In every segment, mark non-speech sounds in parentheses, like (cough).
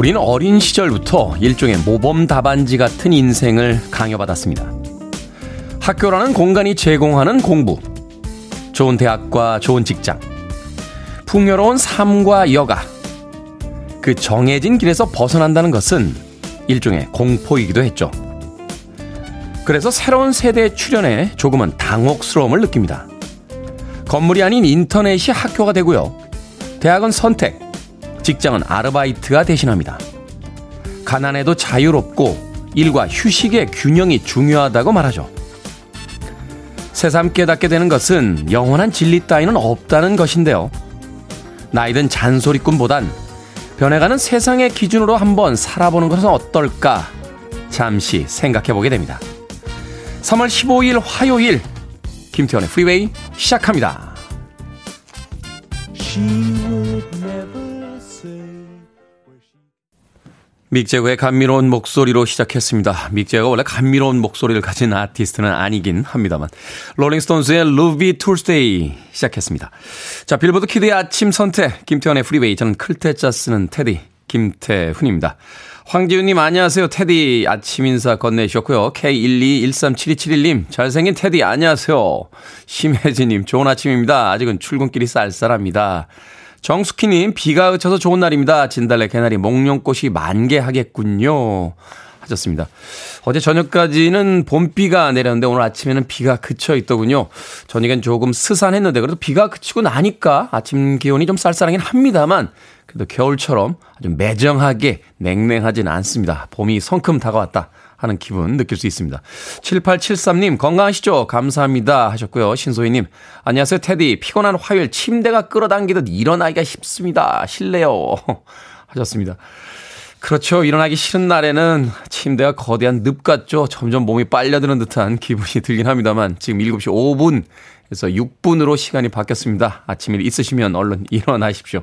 우린 어린 시절부터 일종의 모범 답안지 같은 인생을 강요받았습니다. 학교라는 공간이 제공하는 공부, 좋은 대학과 좋은 직장, 풍요로운 삶과 여가, 그 정해진 길에서 벗어난다는 것은 일종의 공포이기도 했죠. 그래서 새로운 세대의 출현에 조금은 당혹스러움을 느낍니다. 건물이 아닌 인터넷이 학교가 되고요. 대학은 선택, 직장은 아르바이트가 대신합니다. 가난해도 자유롭고 일과 휴식의 균형이 중요하다고 말하죠. 새삼 깨닫게 되는 것은 영원한 진리 따위는 없다는 것인데요. 나이든 잔소리꾼보단 변해가는 세상의 기준으로 한번 살아보는 것은 어떨까 잠시 생각해 보게 됩니다. 3월 15일 화요일 김태훈의 프리웨이 시작합니다. 믹 재거의 감미로운 목소리로 시작했습니다. 믹 재거가 원래 감미로운 목소리를 가진 아티스트는 아니긴 합니다만. 롤링스톤스의 Ruby Tuesday 시작했습니다. 자, 빌보드 kid의 아침 선택, 김태훈의 프리웨이. 저는 클 태 자 쓰는 테디, 김태훈입니다. 황지훈님 안녕하세요. 테디 아침 인사 건네주셨고요. K1213721님 잘생긴 테디 안녕하세요. 심혜진님 좋은 아침입니다. 아직은 출근길이 쌀쌀합니다. 정숙희님, 비가 그쳐서 좋은 날입니다. 진달래, 개나리, 목련꽃이 만개하겠군요. 하셨습니다. 어제 저녁까지는 봄비가 내렸는데 오늘 아침에는 비가 그쳐 있더군요. 저녁엔 조금 스산했는데 그래도 비가 그치고 나니까 아침 기온이 좀 쌀쌀하긴 합니다만 그래도 겨울처럼 아주 매정하게 냉랭하진 않습니다. 봄이 성큼 다가왔다. 하는 기분 느낄 수 있습니다. 7873님, 건강하시죠? 감사합니다. 하셨고요. 신소희님, 안녕하세요, 테디. 피곤한 화요일 침대가 끌어당기듯 일어나기가 쉽습니다. 실례요. (laughs) 하셨습니다. 그렇죠. 일어나기 싫은 날에는 침대가 거대한 늪 같죠. 점점 몸이 빨려드는 듯한 기분이 들긴 합니다만, 지금 7시 5분, 에서 6분으로 시간이 바뀌었습니다. 아침 일 있으시면 얼른 일어나십시오.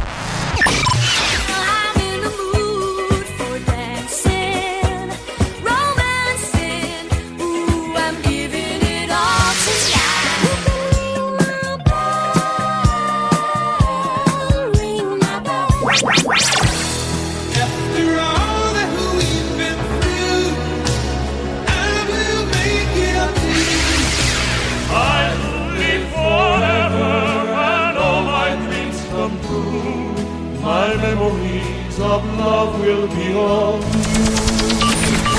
love will be on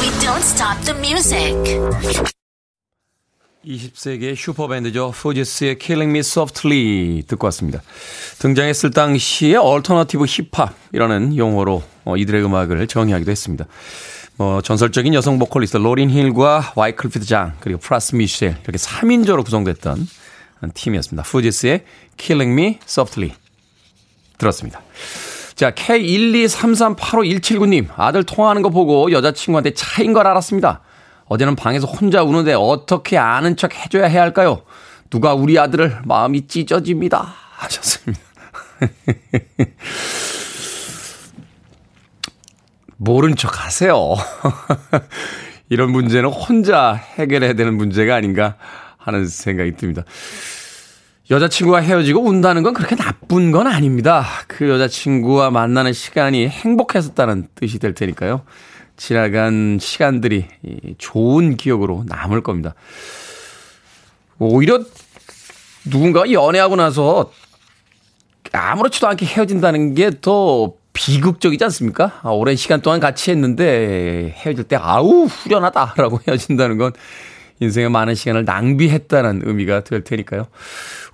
We don't stop the music. 20세기의 슈퍼밴드죠. 푸지스의 Killing Me Softly 듣고 왔습니다. 등장했을 당시의 alternative 힙합이라는 용어로 어, 이들의 음악을 정의하기도 했습니다. 뭐 전설적인 여성 보컬리스트 로린 힐과 와이클리프 장 그리고 프라스 미셸 이렇게 3인조로 구성됐던 팀이었습니다. 푸지스의 Killing Me Softly 들었습니다. 자, K123385179님, 아들 통화하는 거 보고 여자친구한테 차인 걸 알았습니다. 어제는 방에서 혼자 우는데 어떻게 아는 척 해줘야 해야 할까요? 누가 우리 아들을 마음이 찢어집니다. 하셨습니다. (laughs) 모른 척 하세요. (laughs) 이런 문제는 혼자 해결해야 되는 문제가 아닌가 하는 생각이 듭니다. 여자친구와 헤어지고 운다는 건 그렇게 나쁜 건 아닙니다. 그 여자친구와 만나는 시간이 행복했었다는 뜻이 될 테니까요. 지나간 시간들이 좋은 기억으로 남을 겁니다. 오히려 누군가 연애하고 나서 아무렇지도 않게 헤어진다는 게 더 비극적이지 않습니까? 아, 오랜 시간 동안 같이 했는데 헤어질 때 아우 후련하다라고 (laughs) 헤어진다는 건 인생의 많은 시간을 낭비했다는 의미가 될 테니까요.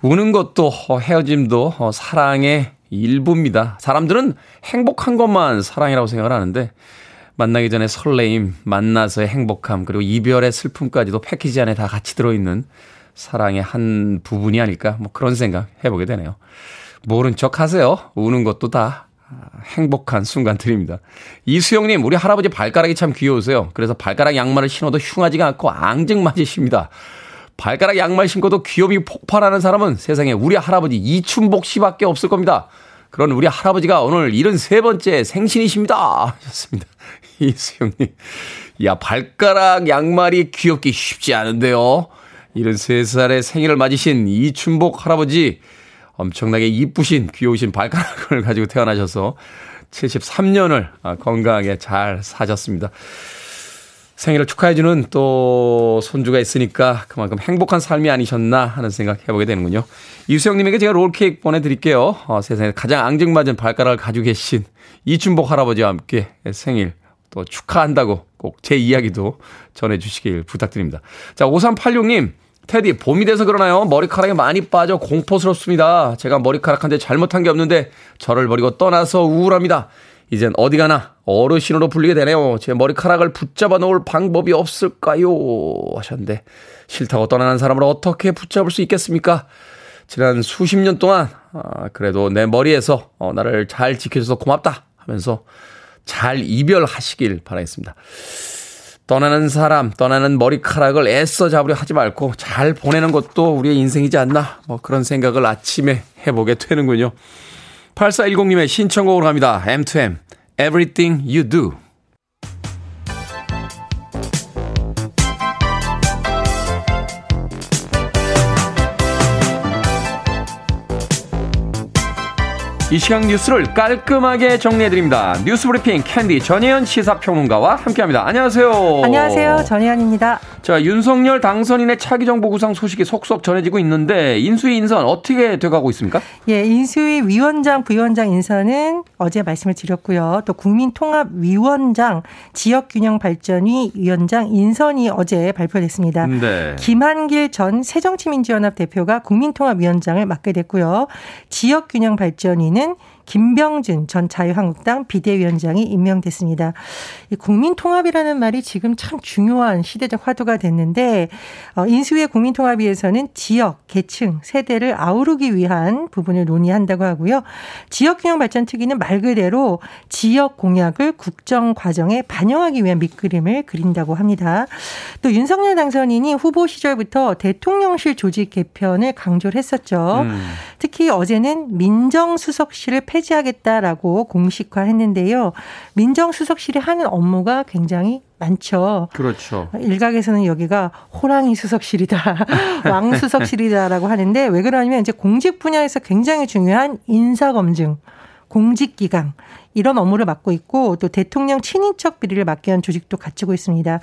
우는 것도 어, 헤어짐도 어, 사랑의 일부입니다. 사람들은 행복한 것만 사랑이라고 생각을 하는데 만나기 전에 설레임, 만나서의 행복함, 그리고 이별의 슬픔까지도 패키지 안에 다 같이 들어있는 사랑의 한 부분이 아닐까 뭐 그런 생각 해보게 되네요. 모른 척 하세요. 우는 것도 다 행복한 순간들입니다. 이수영님, 우리 할아버지 발가락이 참 귀여우세요. 그래서 발가락 양말을 신어도 흉하지가 않고 앙증맞으십니다. 발가락 양말 신고도 귀염이 폭발하는 사람은 세상에 우리 할아버지 이춘복 씨밖에 없을 겁니다. 그런 우리 할아버지가 오늘 73번째 생신이십니다. 하셨습니다. (laughs) 이수영님. 야, 발가락 양말이 귀엽기 쉽지 않은데요. 73살의 생일을 맞으신 이춘복 할아버지. 엄청나게 이쁘신 귀여우신 발가락을 (laughs) 가지고 태어나셔서 73년을 건강하게 잘 사셨습니다. 생일을 축하해주는 또 손주가 있으니까 그만큼 행복한 삶이 아니셨나 하는 생각 해보게 되는군요. 이수영님에게 제가 롤케이크 보내드릴게요. 어, 세상에 가장 앙증맞은 발가락을 가지고 계신 이춘복 할아버지와 함께 생일 또 축하한다고 꼭 제 이야기도 전해주시길 부탁드립니다. 자, 5386님. 테디, 봄이 돼서 그러나요? 머리카락이 많이 빠져 공포스럽습니다. 제가 머리카락한테 잘못한 게 없는데 저를 버리고 떠나서 우울합니다. 이젠 어디 가나 어르신으로 불리게 되네요. 제 머리카락을 붙잡아 놓을 방법이 없을까요? 하셨는데 싫다고 떠나는 사람을 어떻게 붙잡을 수 있겠습니까? 지난 수십 년 동안 아, 그래도 내 머리에서 어, 나를 잘 지켜줘서 고맙다 하면서 잘 이별하시길 바라겠습니다. 떠나는 사람, 떠나는 머리카락을 애써 잡으려 하지 말고 잘 보내는 것도 우리의 인생이지 않나? 뭐 그런 생각을 아침에 해보게 되는군요. 8410님의 신청곡으로 갑니다. M2M, Everything You Do. 이 시각 뉴스를 깔끔하게 정리해드립니다. 뉴스 브리핑 캔디 전예현 시사평론가와 함께합니다. 안녕하세요. 안녕하세요. 전예현입니다. 자, 윤석열 당선인의 차기 정부 구상 소식이 속속 전해지고 있는데 인수위 인선 어떻게 돼가고 있습니까? 예, 인수위 위원장, 부위원장 인선은 어제 말씀을 드렸고요. 또 국민통합위원장, 지역균형발전위 위원장 인선이 어제 발표됐습니다. 네. 김한길 전 새정치민주연합 대표가 국민통합위원장을 맡게 됐고요. 지역균형발전위는 경우에는 김병준 전 자유한국당 비대위원장이 임명됐습니다. 이 국민통합이라는 말이 지금 참 중요한 시대적 화두가 됐는데 어, 인수위의 국민통합위에서는 지역, 계층, 세대를 아우르기 위한 부분을 논의한다고 하고요. 지역균형발전특위는 말 그대로 지역 공약을 국정 과정에 반영하기 위한 밑그림을 그린다고 합니다. 또 윤석열 당선인이 후보 시절부터 대통령실 조직 개편을 강조를 했었죠. 음. 특히 어제는 민정수석실을 폐 폐지하겠다라고 공식화했는데요. 민정수석실이 하는 업무가 굉장히 많죠. 그렇죠. 일각에서는 여기가 호랑이 수석실이다, (laughs) 왕 수석실이다라고 하는데 왜 그러냐면 이제 공직 분야에서 굉장히 중요한 인사 검증, 공직 기강 이런 업무를 맡고 있고 또 대통령 친인척 비리를 맡게 한 조직도 갖추고 있습니다.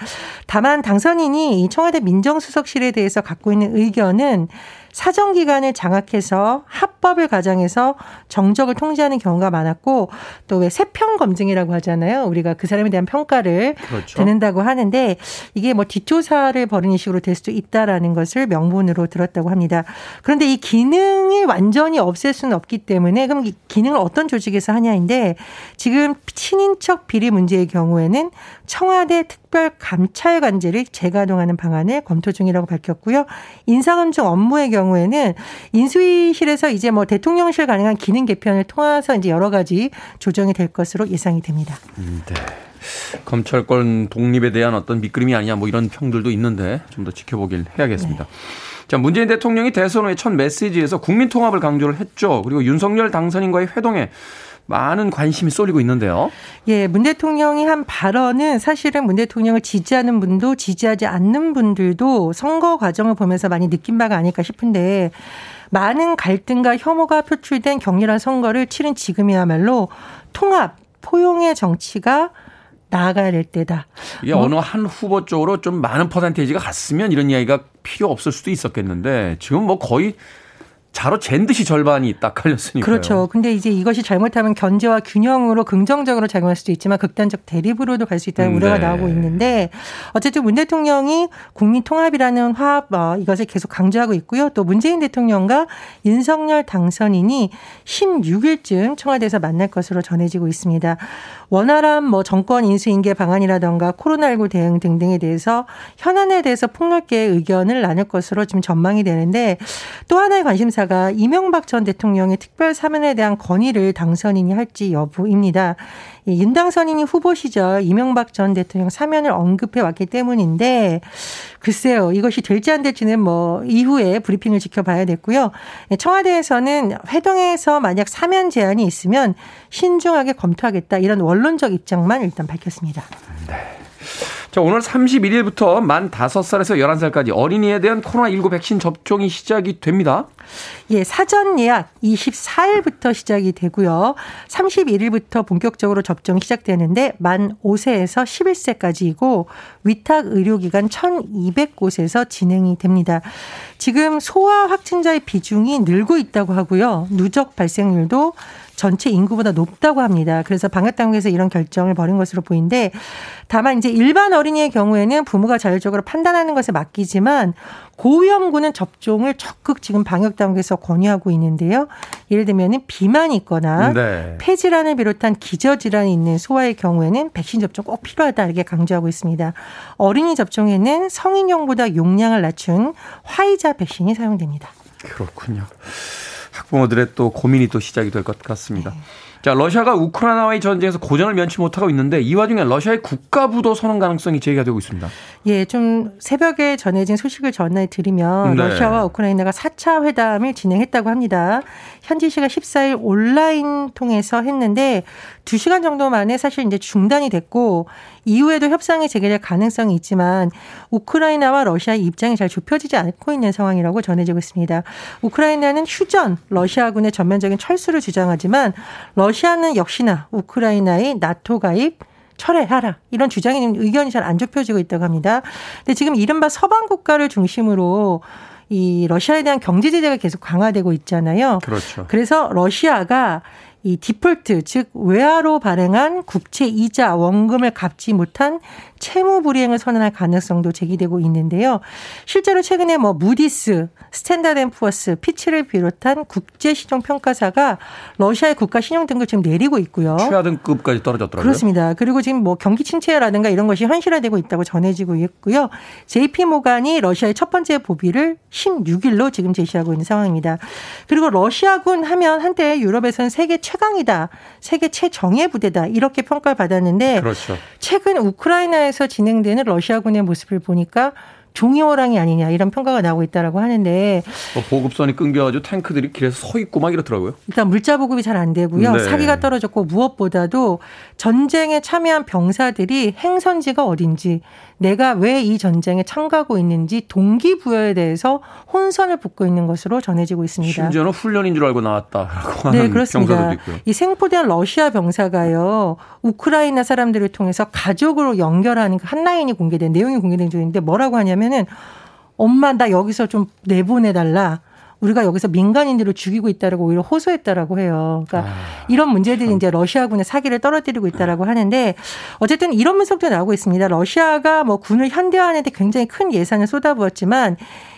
다만 당선인이 청와대 민정수석실에 대해서 갖고 있는 의견은 사정 기간을 장악해서 합법을 가장해서 정적을 통제하는 경우가 많았고 또 왜 세평 검증이라고 하잖아요. 우리가 그 사람에 대한 평가를 그렇죠. 듣는다고 하는데 이게 뭐 뒷조사를 벌이는 식으로 될 수도 있다라는 것을 명분으로 들었다고 합니다. 그런데 이 기능을 완전히 없앨 수는 없기 때문에 그럼 이 기능을 어떤 조직에서 하냐인데 지금 친인척 비리 문제의 경우에는 청와대 특 별 감찰 관제를 재가동하는 방안을 검토 중이라고 밝혔고요. 인사검증 업무의 경우에는 인수위실에서 이제 뭐 대통령실 가능한 기능 개편을 통해서 이제 여러 가지 조정이 될 것으로 예상이 됩니다. 음, 네. 검찰권 독립에 대한 어떤 밑그림이 아니냐 뭐 이런 평들도 있는데 좀 더 지켜보길 해야겠습니다. 네. 자, 문재인 대통령이 대선 후의 첫 메시지에서 국민 통합을 강조를 했죠. 그리고 윤석열 당선인과의 회동에 많은 관심이 쏠리고 있는데요. 예, 문 대통령이 한 발언은 사실은 문 대통령을 지지하는 분도 지지하지 않는 분들도 선거 과정을 보면서 많이 느낀 바가 아닐까 싶은데 많은 갈등과 혐오가 표출된 격렬한 선거를 치른 지금이야말로 통합, 포용의 정치가 나아가야 될 때다. 이게 뭐. 어느 한 후보 쪽으로 좀 많은 퍼센테이지가 갔으면 이런 이야기가 필요 없을 수도 있었겠는데 지금 뭐 거의 자로 잰 듯이 절반이 딱 갈렸으니까요. 그렇죠. 근데 이제 이것이 잘못하면 견제와 균형으로 긍정적으로 작용할 수도 있지만 극단적 대립으로도 갈 수 있다는 음, 우려가 네. 나오고 있는데 어쨌든 문 대통령이 국민 통합이라는 화합 어, 이것을 계속 강조하고 있고요. 또 문재인 대통령과 윤석열 당선인이 16일쯤 청와대에서 만날 것으로 전해지고 있습니다. 원활한 뭐 정권 인수 인계 방안이라던가 코로나19 대응 등등에 대해서 현안에 대해서 폭넓게 의견을 나눌 것으로 지금 전망이 되는데 또 하나의 관심사가 관심사가 이명박 전 대통령의 특별 사면에 대한 건의를 당선인이 할지 여부입니다. 윤 당선인이 후보 시절 이명박 전 대통령 사면을 언급해 왔기 때문인데 글쎄요 이것이 될지 안 될지는 뭐 이후에 브리핑을 지켜봐야 됐고요. 청와대에서는 회동에서 만약 사면 제안이 있으면 신중하게 검토하겠다 이런 원론적 입장만 일단 밝혔습니다. 네. 자, 오늘 31일부터 만 5살에서 11살까지 어린이에 대한 코로나19 백신 접종이 시작이 됩니다. 예, 사전 예약 24일부터 시작이 되고요. 31일부터 본격적으로 접종이 시작되는데 만 5세에서 11세까지이고 위탁 의료기관 1,200곳에서 진행이 됩니다. 지금 소아 확진자의 비중이 늘고 있다고 하고요. 누적 발생률도 전체 인구보다 높다고 합니다. 그래서 방역당국에서 이런 결정을 벌인 것으로 보이는데 다만 이제 일반 어린이의 경우에는 부모가 자율적으로 판단하는 것에 맡기지만 고위험군은 접종을 적극 지금 방역당국에서 권유하고 있는데요. 예를 들면 비만이 있거나 네. 폐질환을 비롯한 기저질환이 있는 소아의 경우에는 백신 접종 꼭 필요하다 이렇게 강조하고 있습니다. 어린이 접종에는 성인용보다 용량을 낮춘 화이자 백신이 사용됩니다. 그렇군요. 학부모들의 또 고민이 또 시작이 될 것 같습니다. 네. 자, 러시아가 우크라이나와의 전쟁에서 고전을 면치 못하고 있는데 이 와중에 러시아의 국가부도 선언 가능성이 제기가 되고 있습니다. 예, 좀 새벽에 전해진 소식을 전해 드리면 네. 러시아와 우크라이나가 4차 회담을 진행했다고 합니다. 현지 시간 14일 온라인 통해서 했는데 2시간 정도 만에 사실 이제 중단이 됐고 이후에도 협상이 재개될 가능성이 있지만 우크라이나와 러시아의 입장이 잘 좁혀지지 않고 있는 상황이라고 전해지고 있습니다. 우크라이나는 휴전, 러시아군의 전면적인 철수를 주장하지만 러시아는 역시나 우크라이나의 나토 가입 철회하라 이런 주장이 의견이 잘 안 좁혀지고 있다고 합니다. 근데 지금 이른바 서방 국가를 중심으로 이 러시아에 대한 경제 제재가 계속 강화되고 있잖아요. 그렇죠. 그래서 러시아가 이 디폴트 즉 외화로 발행한 국채 이자 원금을 갚지 못한 채무 불이행을 선언할 가능성도 제기되고 있는데요. 실제로 최근에 뭐 무디스, 스탠다드앤푸어스, 피치를 비롯한 국제 신용 평가사가 러시아의 국가 신용 등급 지금 내리고 있고요. 최하 등급까지 떨어졌더라고요. 그렇습니다. 그리고 지금 뭐 경기 침체라든가 이런 것이 현실화되고 있다고 전해지고 있고요. JP 모간이 러시아의 첫 번째 고비를 16일로 지금 제시하고 있는 상황입니다. 그리고 러시아군 하면 한때 유럽에서는 세계 최 강이다, 세계 최정예 부대다 이렇게 평가를 받았는데 그렇죠. 최근 우크라이나 우크라이나에서 진행되는 러시아군의 모습을 보니까 종이호랑이 아니냐 이런 평가가 나오고 있다라고 하는데 뭐 보급선이 끊겨가지고 탱크들이 길에서 서 있고 막 이렇더라고요. 일단 물자 보급이 잘 안 되고요. 네. 사기가 떨어졌고 무엇보다도 전쟁에 참여한 병사들이 행선지가 어딘지 내가 왜 이 전쟁에 참가하고 있는지 동기부여에 대해서 혼선을 붓고 있는 것으로 전해지고 있습니다. 심지어는 훈련인 줄 알고 나왔다라고 네, 하는 네, 그렇습니다. 있고요. 이 생포대한 러시아 병사가요. 우크라이나 사람들을 통해서 가족으로 연결하는 그한 라인이 공개된 내용이 공개된 중인데 뭐라고 하냐면은 엄마 나 여기서 좀 내보내 달라. 우리가 여기서 민간인들을 죽이고 있다라고 오히려 호소했다라고 해요. 그러니까 아, 이런 문제들이 참. 이제 러시아군의 사기를 떨어뜨리고 있다라고 하는데 어쨌든 이런 분석도 나오고 있습니다. 러시아가 뭐 군을 현대화하는데 굉장히 큰 예산을 쏟아부었지만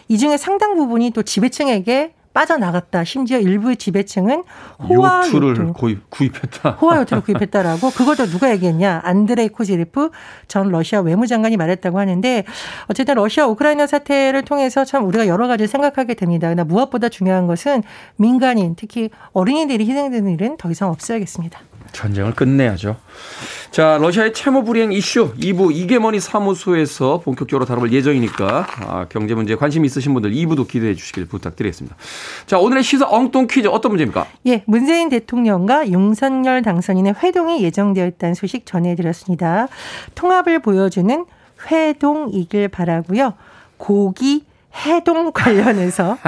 이 중에 상당 부분이 또 지배층에게 빠져나갔다. 심지어 일부 지배층은 호화 요트를 구입, 구입했다. 호화 요트를 (laughs) 구입했다라고 그것도 누가 얘기했냐? 안드레이 코지리프 전 러시아 외무장관이 말했다고 하는데 어쨌든 러시아 우크라이나 사태를 통해서 참 우리가 여러 가지 생각하게 됩니다. 그러나 무엇보다 중요한 것은 민간인 특히 어린이들이 희생되는 일은 더 이상 없어야겠습니다. 전쟁을 끝내야죠. 자, 러시아의 채무 불이행 이슈 2부 이게머니 사무소에서 본격적으로 다뤄볼 예정이니까 아, 경제 문제에 관심 있으신 분들 2부도 기대해 주시길 부탁드리겠습니다. 자, 오늘의 시사 엉뚱 퀴즈 어떤 문제입니까? 예, 문재인 대통령과 윤석열 당선인의 회동이 예정되어 있다는 소식 전해드렸습니다. 통합을 보여주는 회동이길 바라고요. 고기 해동 (laughs) 관련해서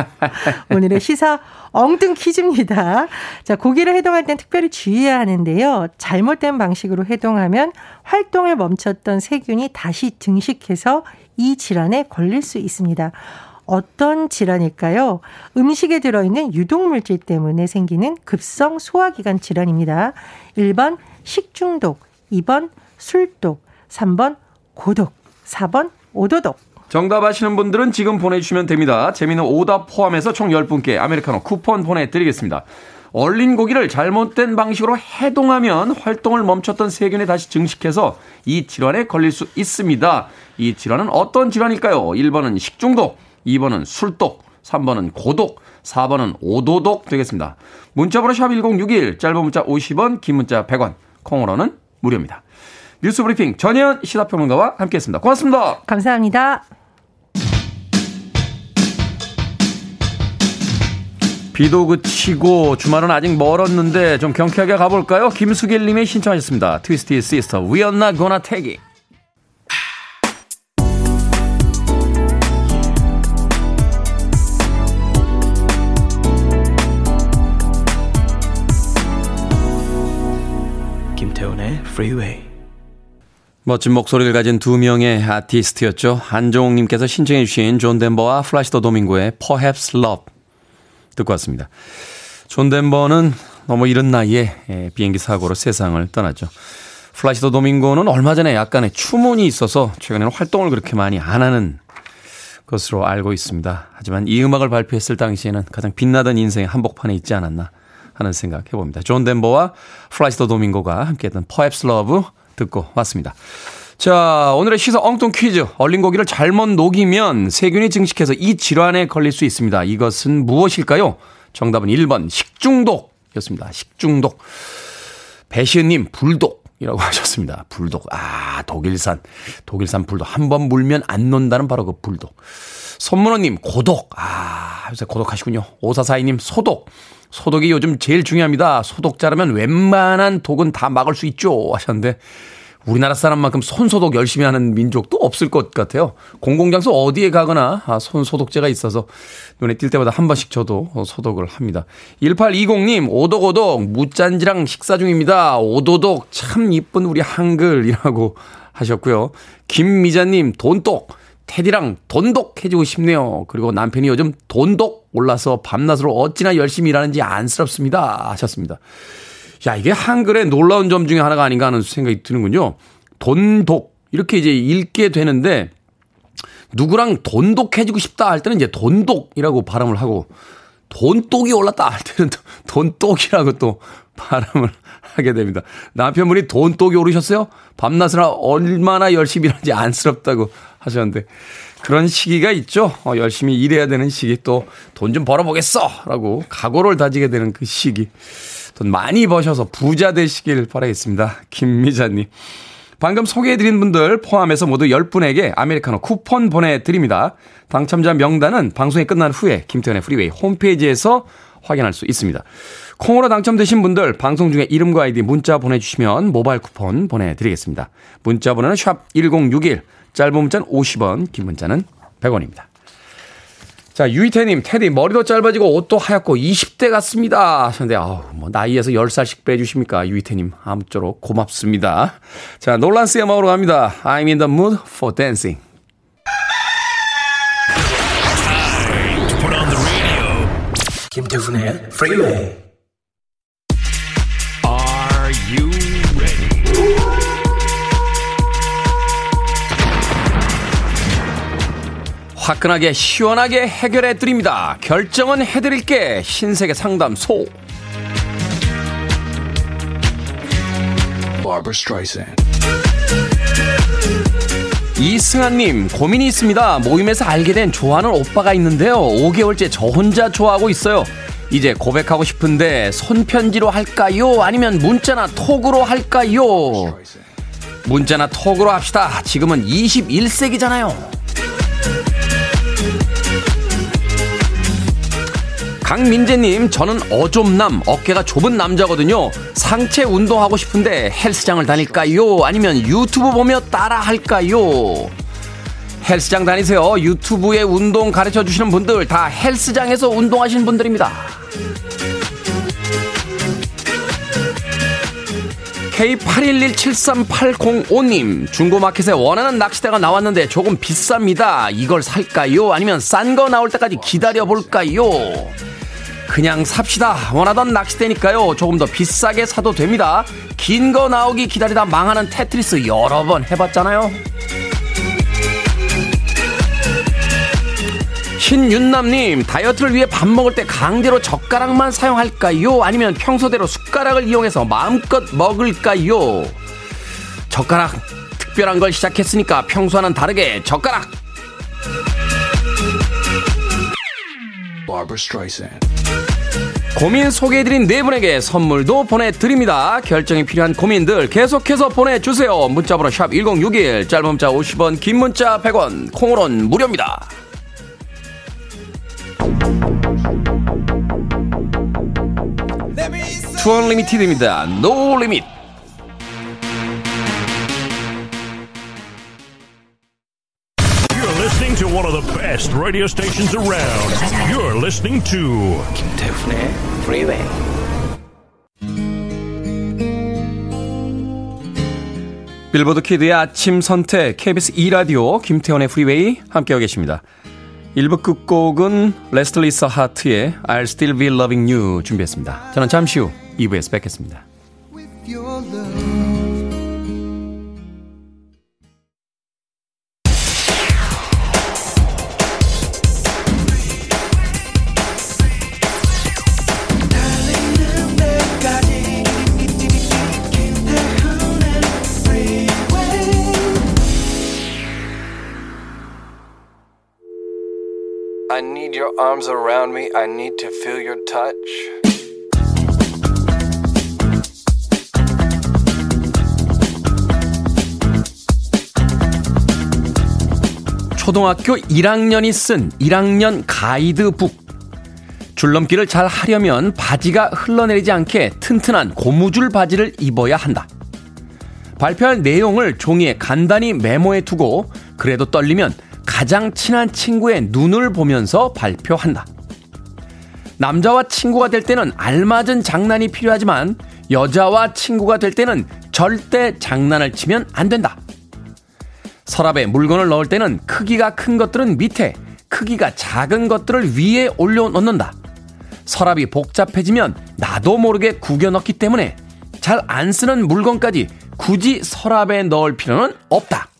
오늘의 시사 엉뚱 퀴즈입니다. 자, 고기를 해동할 땐 특별히 주의해야 하는데요. 잘못된 방식으로 해동하면 활동을 멈췄던 세균이 다시 증식해서 이 질환에 걸릴 수 있습니다. 어떤 질환일까요? 음식에 들어있는 유독물질 때문에 생기는 급성 소화기관 질환입니다. 1번 식중독, 2번 술독, 3번 고독, 4번 오도독. 정답 아시는 분들은 지금 보내주시면 됩니다. 재미는 오답 포함해서 총 10분께 아메리카노 쿠폰 보내드리겠습니다. 얼린 고기를 잘못된 방식으로 해동하면 활동을 멈췄던 세균이 다시 증식해서 이 질환에 걸릴 수 있습니다. 이 질환은 어떤 질환일까요? 1번은 식중독, 2번은 술독, 3번은 고독, 4번은 오도독 되겠습니다. 문자번호 샵 1061, 짧은 문자 50원, 긴 문자 100원, 콩으로는 무료입니다. 뉴스 브리핑 전예현 시사평론가와 함께했습니다. 고맙습니다. 감사합니다. 비도 그치고 주말은 아직 멀었는데 좀 경쾌하게 가볼까요? 김수길 님이 신청하셨습니다. 트위스티드 시스터, We are not gonna take it. 김태훈의 Freeway. 멋진 목소리를 가진 두 명의 아티스트였죠. 한종욱님께서 신청해 주신 존 덴버와 플라시도 도밍고의 Perhaps Love 듣고 왔습니다. 존 덴버는 너무 이른 나이에 예, 비행기 사고로 세상을 떠났죠. 플라시도 도밍고는 얼마 전에 약간의 추문이 있어서 최근에는 활동을 그렇게 많이 안 하는 것으로 알고 있습니다. 하지만 이 음악을 발표했을 당시에는 가장 빛나던 인생의 한복판에 있지 않았나 하는 생각 해봅니다. 존 덴버와 플라시도 도밍고가 함께했던 Perhaps Love 듣고 왔습니다. 자, 오늘의 시사 엉뚱 퀴즈. 얼린 고기를 잘못 녹이면 세균이 증식해서 이 질환에 걸릴 수 있습니다. 이것은 무엇일까요? 정답은 1번 식중독이었습니다. 식중독. 배시은님 불독이라고 (laughs) 하셨습니다. 불독. 아, 독일산. 독일산 불독. 한 번 물면 안 논다는 바로 그 불독. 손문호님 고독. 아, 요새 고독하시군요. 오사사이님 소독. 소독이 요즘 제일 중요합니다. 소독 자르면 웬만한 독은 다 막을 수 있죠. 하셨는데 우리나라 사람만큼 손소독 열심히 하는 민족도 없을 것 같아요. 공공장소 어디에 가거나 아, 손소독제가 있어서 눈에 띌 때마다 한 번씩 저도 소독을 합니다. 1820님, 오독오독, 무짠지랑 식사 중입니다. 오도독, 참 이쁜 우리 한글이라고 하셨고요. 김미자님, 돈독, 테디랑 돈독 해주고 싶네요. 그리고 남편이 요즘 돈독 올라서 밤낮으로 어찌나 열심히 일하는지 안쓰럽습니다. 하셨습니다. 야, 이게 한글의 놀라운 점 중에 하나가 아닌가 하는 생각이 드는군요. 돈독. 이렇게 이제 읽게 되는데, 누구랑 돈독해지고 싶다 할 때는 이제 돈독이라고 발음을 하고, 돈독이 올랐다 할 때는 돈독이라고 또 발음을 (laughs) 하게 됩니다. 남편분이 돈독이 오르셨어요? 밤낮으로 얼마나 열심히 일하는지 안쓰럽다고 하셨는데 그런 시기가 있죠. 어, 열심히 일해야 되는 시기 또 돈 좀 벌어보겠어! 라고 각오를 다지게 되는 그 시기. 돈 많이 버셔서 부자 되시길 바라겠습니다. 김미자님. 방금 소개해드린 분들 포함해서 모두 10분에게 아메리카노 쿠폰 보내드립니다. 당첨자 명단은 방송이 끝난 후에 김태훈의 프리웨이 홈페이지에서 확인할 수 있습니다. 콩으로 당첨되신 분들 방송 중에 이름과 아이디 문자 보내주시면 모바일 쿠폰 보내드리겠습니다. 문자 번호는 샵 1061, 짧은 문자는 50원, 긴 문자는 100원입니다. 자, 유이태님, 테디, 머리도 짧아지고 옷도 하얗고 20대 같습니다. 하셨는데, 아우, 뭐, 나이에서 10살씩 빼주십니까? 유이태님, 아무쪼록 고맙습니다. 자, 놀란스의 음악으로 갑니다. I'm in the mood for dancing. 김태훈의 프리웨이 화끈하게 시원하게 해결해 드립니다. 결정은 해드릴게 신세계 상담소. 이승환님 고민이 있습니다. 모임에서 알게 된 좋아하는 오빠가 있는데요. 5개월째 저 혼자 좋아하고 있어요. 이제 고백하고 싶은데 손편지로 할까요? 아니면 문자나 톡으로 할까요? 문자나 톡으로 합시다. 지금은 21세기잖아요. 강민재님, 저는 어좀남, 어깨가 좁은 남자거든요. 상체 운동하고 싶은데 헬스장을 다닐까요? 아니면 유튜브 보며 따라 할까요? 헬스장 다니세요. 유튜브에 운동 가르쳐 주시는 분들 다 헬스장에서 운동하시는 분들입니다. K81173805님, 중고마켓에 원하는 낚시대가 나왔는데 조금 비쌉니다. 이걸 살까요? 아니면 싼 거 나올 때까지 기다려볼까요? 그냥 삽시다. 원하던 낚싯대니까요. 조금 더 비싸게 사도 됩니다. 긴 거 나오기 기다리다 망하는 테트리스 여러 번 해봤잖아요. 신윤남님, 다이어트를 위해 밥 먹을 때 강제로 젓가락만 사용할까요? 아니면 평소대로 숟가락을 이용해서 마음껏 먹을까요? 젓가락, 특별한 걸 시작했으니까 평소와는 다르게 젓가락! Barbara Streisand. 고민 소개해드린 네 분에게 선물도 보내드립니다. 결정이 필요한 고민들 계속해서 보내주세요. 문자번호 샵 1061, 짧은 문자 50원, 긴 문자 100원, 콩으론 무료입니다. 2 Unlimited입니다. No Limit. One of the best radio stations around. You're listening to 김태훈의 Freeway. Billboard Kid의 아침 선택 KBS 2 라디오 김태훈의 Freeway 함께하고 계십니다. 1부 끝곡은 Restless Heart의 I'll Still Be Loving You 준비했습니다. 저는 잠시 후 2부에서 뵙겠습니다. Your arms around me. I need to feel your touch. 초등학교 1학년이 쓴 1학년 가이드북. 줄넘기를 잘 하려면 바지가 흘러내리지 않게 튼튼한 고무줄 바지를 입어야 한다. 발표할 내용을 종이에 간단히 메모해 두고 그래도 떨리면 가장 친한 친구의 눈을 보면서 발표한다. 남자와 친구가 될 때는 알맞은 장난이 필요하지만 여자와 친구가 될 때는 절대 장난을 치면 안 된다. 서랍에 물건을 넣을 때는 크기가 큰 것들은 밑에, 크기가 작은 것들을 위에 올려놓는다. 서랍이 복잡해지면 나도 모르게 구겨 넣기 때문에 잘 안 쓰는 물건까지 굳이 서랍에 넣을 필요는 없다.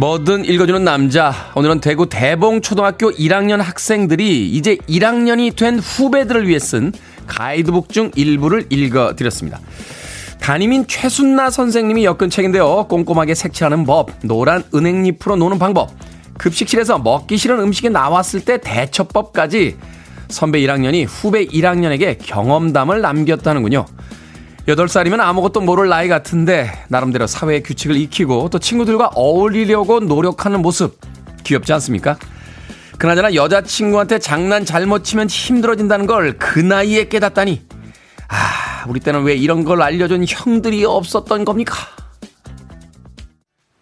뭐든 읽어주는 남자. 오늘은 대구 대봉초등학교 1학년 학생들이 이제 1학년이 된 후배들을 위해 쓴 가이드북 중 일부를 읽어드렸습니다. 담임인 최순나 선생님이 엮은 책인데요. 꼼꼼하게 색칠하는 법, 노란 은행잎으로 노는 방법, 급식실에서 먹기 싫은 음식이 나왔을 때 대처법까지 선배 1학년이 후배 1학년에게 경험담을 남겼다는군요. 8살이면 아무것도 모를 나이 같은데 나름대로 사회의 규칙을 익히고 또 친구들과 어울리려고 노력하는 모습 귀엽지 않습니까? 그나저나 여자친구한테 장난 잘못 치면 힘들어진다는 걸 그 나이에 깨닫다니 아 우리 때는 왜 이런 걸 알려준 형들이 없었던 겁니까?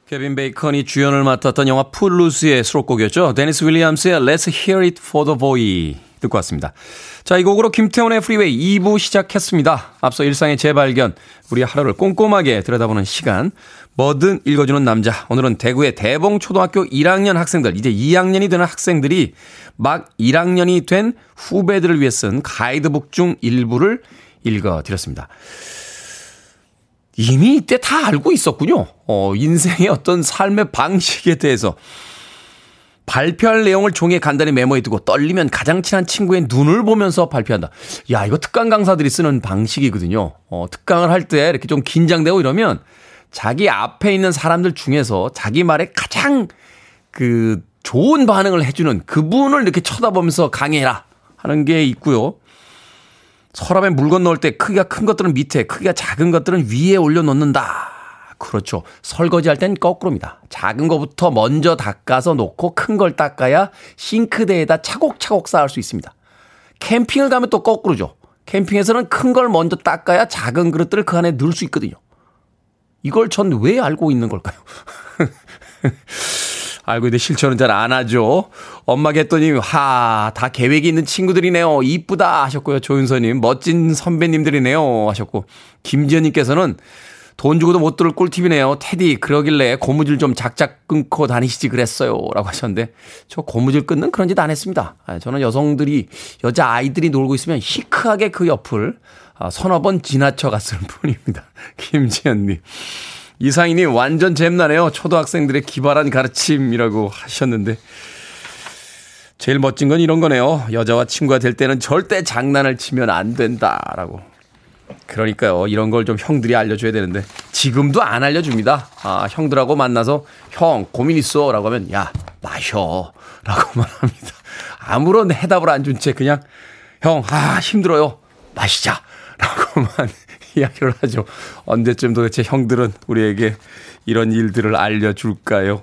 케빈 베이컨이 주연을 맡았던 영화 Footloose의 수록곡이었죠. Deniece Williams의 Let's Hear It for the Boy 듣고 왔습니다. 자, 이 곡으로 김태훈의 Freeway 2부 시작했습니다. 앞서 일상의 재발견, 우리 하루를 꼼꼼하게 들여다보는 시간, 뭐든 읽어주는 남자. 오늘은 대구의 대봉 초등학교 1학년 학생들, 이제 2학년이 되는 학생들이 막 1학년이 된 후배들을 위해 쓴 가이드북 중 일부를 읽어드렸습니다. 이미 이때 다 알고 있었군요. 어, 인생의 어떤 삶의 방식에 대해서. 발표할 내용을 종이에 간단히 메모해 두고 떨리면 가장 친한 친구의 눈을 보면서 발표한다. 야, 이거 특강 강사들이 쓰는 방식이거든요. 어, 특강을 할 때 이렇게 좀 긴장되고 이러면 자기 앞에 있는 사람들 중에서 자기 말에 가장 그 좋은 반응을 해주는 그분을 이렇게 쳐다보면서 강해라 하는 게 있고요. 서랍에 물건 넣을 때 크기가 큰 것들은 밑에, 크기가 작은 것들은 위에 올려놓는다. 그렇죠. 설거지 할 땐 거꾸로입니다. 작은 거부터 먼저 닦아서 놓고 큰 걸 닦아야 싱크대에다 차곡차곡 쌓을 수 있습니다. 캠핑을 가면 또 거꾸로죠. 캠핑에서는 큰 걸 먼저 닦아야 작은 그릇들을 그 안에 넣을 수 있거든요. 이걸 전 왜 알고 있는 걸까요? (laughs) 알고 있는데 실천은 잘 안 하죠. 엄마가 했더니, 하, 다 계획이 있는 친구들이네요. 이쁘다 하셨고요. 조윤서님, 멋진 선배님들이네요. 하셨고, 김지현님께서는 돈 주고도 못 들을 꿀팁이네요. 테디, 그러길래 고무줄 좀 작작 끊고 다니시지 그랬어요. 라고 하셨는데, 저 고무줄 끊는 그런 짓 안 했습니다. 아, 저는 여성들이, 여자 아이들이 놀고 있으면 시크하게 그 옆을 아, 서너 번 지나쳐 갔을 (laughs) 뿐입니다. 김지현님. 이상희님, 완전 잼나네요. 초등학생들의 기발한 가르침이라고 하셨는데, 제일 멋진 건 이런 거네요. 여자와 친구가 될 때는 절대 장난을 치면 안 된다라고. 그러니까요. 이런 걸 좀 형들이 알려줘야 되는데 지금도 안 알려줍니다. 아, 형들하고 만나서 형 고민 있어 라고 하면 야 마셔 라고만 (laughs) 합니다. 아무런 해답을 안 준 채 그냥 형, 아, 힘들어요. 마시자. 라고만 (laughs) 이야기를 하죠. 언제쯤 도대체 형들은 우리에게 이런 일들을 알려줄까요?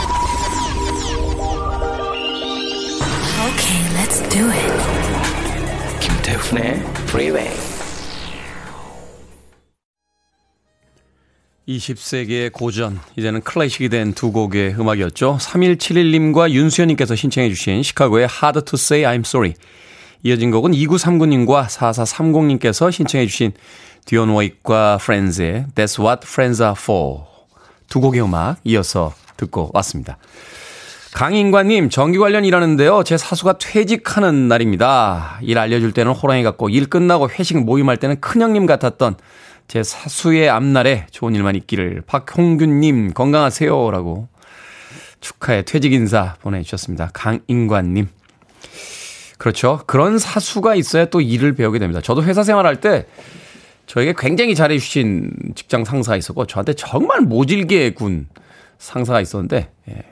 Do it. 김태훈의 Freeway. 20세기의 고전, 이제는 클래식이 된 두 곡의 음악이었죠. 3171님과 윤수연님께서 신청해 주신 시카고의 Hard to Say I'm Sorry. 이어진 곡은 2939님과 4430님께서 신청해 주신 디온 워익과 프렌즈의 That's What Friends Are For 두 곡의 음악 이어서 듣고 왔습니다. 강인관님, 전기 관련 일하는데요. 제 사수가 퇴직하는 날입니다. 일 알려줄 때는 호랑이 같고, 일 끝나고 회식 모임할 때는 큰형님 같았던 제 사수의 앞날에 좋은 일만 있기를. 박홍균님, 건강하세요. 라고 축하의 퇴직 인사 보내주셨습니다. 강인관님. 그렇죠. 그런 사수가 있어야 또 일을 배우게 됩니다. 저도 회사 생활할 때 저에게 굉장히 잘해주신 직장 상사가 있었고 저한테 정말 모질게 군 상사가 있었는데 예,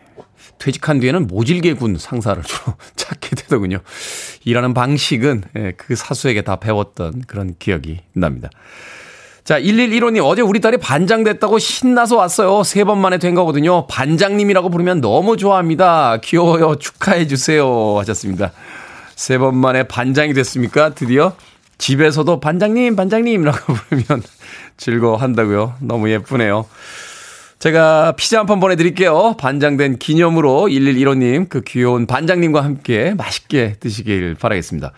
퇴직한 뒤에는 모질게 군 상사를 주로 (laughs) 찾게 되더군요. 일하는 방식은 예, 그 사수에게 다 배웠던 그런 기억이 납니다. 자, 1115님, 어제 우리 딸이 반장 됐다고 신나서 왔어요. 세 번 만에 된 거거든요. 반장님이라고 부르면 너무 좋아합니다. 귀여워요. 축하해주세요. 하셨습니다. 세 번 만에 반장이 됐습니까? 드디어 집에서도 반장님, 반장님이라고 (laughs) 부르면 즐거워한다고요. 너무 예쁘네요. 제가 피자 한 판 보내드릴게요. 반장된 기념으로 1115님, 그 귀여운 반장님과 함께 맛있게 드시길 바라겠습니다.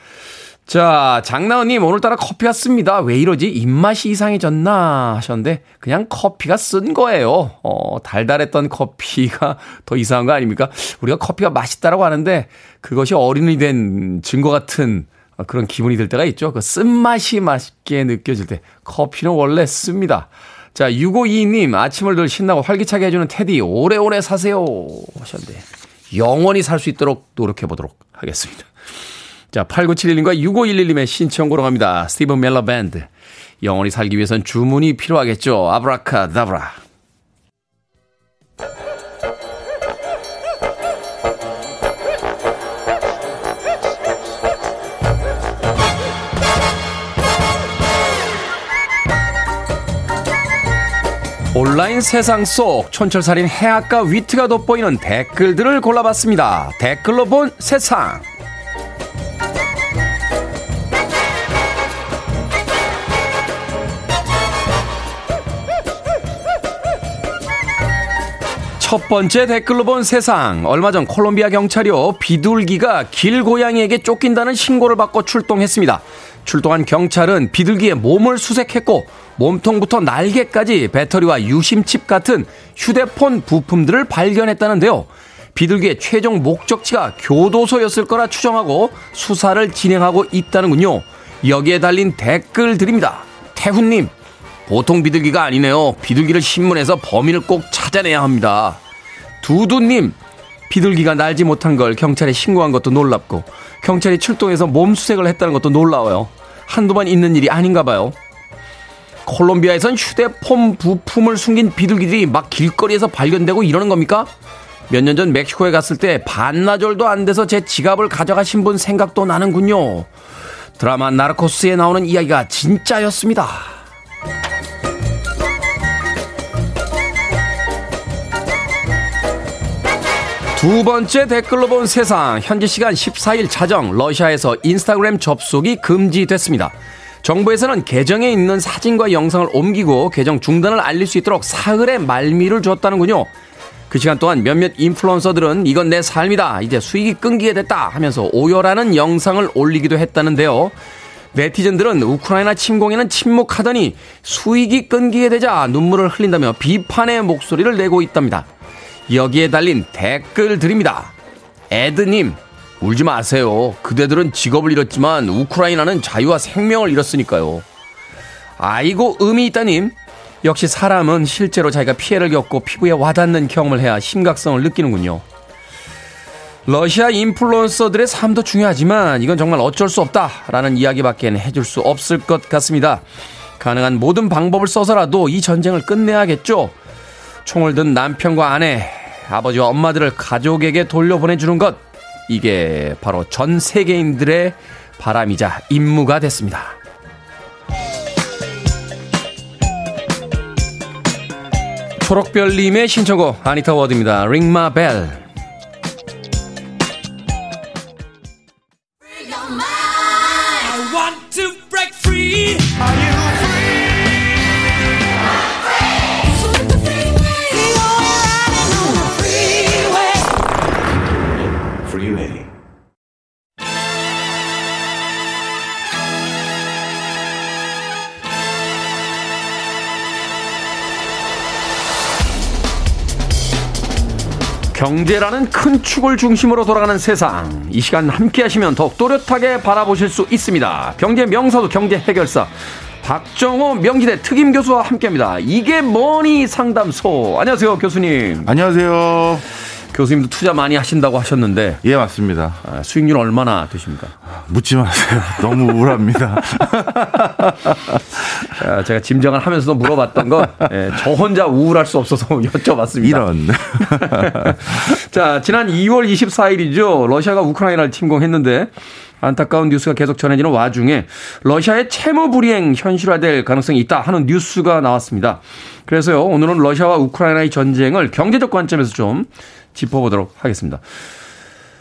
자, 장나은님, 오늘따라 커피 왔습니다. 왜 이러지? 입맛이 이상해졌나? 하셨는데, 그냥 커피가 쓴 거예요. 어, 달달했던 커피가 (laughs) 더 이상한 거 아닙니까? 우리가 커피가 맛있다라고 하는데, 그것이 어린이 된 증거 같은 그런 기분이 들 때가 있죠. 그 쓴맛이 맛있게 느껴질 때, 커피는 원래 씁니다. 자, 6522님, 아침을 늘 신나고 활기차게 해주는 테디, 오래오래 사세요. 하셨는데, 영원히 살 수 있도록 노력해보도록 하겠습니다. 자, 8971님과 6511님의 신청곡으로 갑니다. 스티븐 멜러 밴드. 영원히 살기 위해선 주문이 필요하겠죠. 아브라카다브라. 온라인 세상 속 촌철살인 해악과 위트가 돋보이는 댓글들을 골라봤습니다. 댓글로 본 세상. 첫 번째 댓글로 본 세상. 얼마 전 콜롬비아 경찰이요. 비둘기가 길 고양이에게 쫓긴다는 신고를 받고 출동했습니다. 출동한 경찰은 비둘기의 몸을 수색했고 몸통부터 날개까지 배터리와 유심칩 같은 휴대폰 부품들을 발견했다는데요. 비둘기의 최종 목적지가 교도소였을 거라 추정하고 수사를 진행하고 있다는군요. 여기에 달린 댓글들입니다. 태훈님, 보통 비둘기가 아니네요. 비둘기를 신문해서 범인을 꼭 찾아내야 합니다. 두두님, 비둘기가 날지 못한 걸 경찰에 신고한 것도 놀랍고, 경찰이 출동해서 몸수색을 했다는 것도 놀라워요. 한두 번 있는 일이 아닌가 봐요. 콜롬비아에선 휴대폰 부품을 숨긴 비둘기들이 막 길거리에서 발견되고 이러는 겁니까? 몇 년 전 멕시코에 갔을 때 반나절도 안 돼서 제 지갑을 가져가신 분 생각도 나는군요. 드라마 나르코스에 나오는 이야기가 진짜였습니다. 두 번째 댓글로 본 세상. 현지 시간 14일 자정 러시아에서 인스타그램 접속이 금지됐습니다. 정부에서는 계정에 있는 사진과 영상을 옮기고 계정 중단을 알릴 수 있도록 사흘의 말미를 줬다는군요. 그 시간 동안 몇몇 인플루언서들은 이건 내 삶이다. 이제 수익이 끊기게 됐다 하면서 오열하는 영상을 올리기도 했다는데요. 네티즌들은 우크라이나 침공에는 침묵하더니 수익이 끊기게 되자 눈물을 흘린다며 비판의 목소리를 내고 있답니다. 여기에 달린 댓글들입니다. 에드님, 울지 마세요. 그대들은 직업을 잃었지만 우크라이나는 자유와 생명을 잃었으니까요. 아이고, 의미 있다님. 역시 사람은 실제로 자기가 피해를 겪고 피부에 와닿는 경험을 해야 심각성을 느끼는군요. 러시아 인플루언서들의 삶도 중요하지만 이건 정말 어쩔 수 없다라는 이야기밖에 해줄 수 없을 것 같습니다. 가능한 모든 방법을 써서라도 이 전쟁을 끝내야겠죠. 총을 든 남편과 아내, 아버지와 엄마들을 가족에게 돌려보내주는 것. 이게 바로 전 세계인들의 바람이자 임무가 됐습니다. 초록별님의 신청곡 아니타 워드입니다. 링마 벨. 경제라는 큰 축을 중심으로 돌아가는 세상. 이 시간 함께 하시면 더욱 또렷하게 바라보실 수 있습니다. 경제 명사도 경제 해결사. 박정호 명지대 특임 교수와 함께 합니다. 이게 뭐니 상담소. 안녕하세요, 교수님. 안녕하세요. 교수님도 투자 많이 하신다고 하셨는데. 예, 맞습니다. 아, 수익률 얼마나 되십니까? 묻지 마세요. (laughs) 너무 우울합니다. (laughs) 아, 제가 짐작을 하면서도 물어봤던 건, 예, 저 혼자 우울할 수 없어서 (laughs) 여쭤봤습니다. 이런. 자, 지난 2월 24일이죠. 러시아가 우크라이나를 침공했는데, 안타까운 뉴스가 계속 전해지는 와중에 러시아의 채무 불이행 현실화될 가능성이 있다 하는 뉴스가 나왔습니다. 그래서요, 오늘은 러시아와 우크라이나의 전쟁을 경제적 관점에서 좀 짚어보도록 하겠습니다.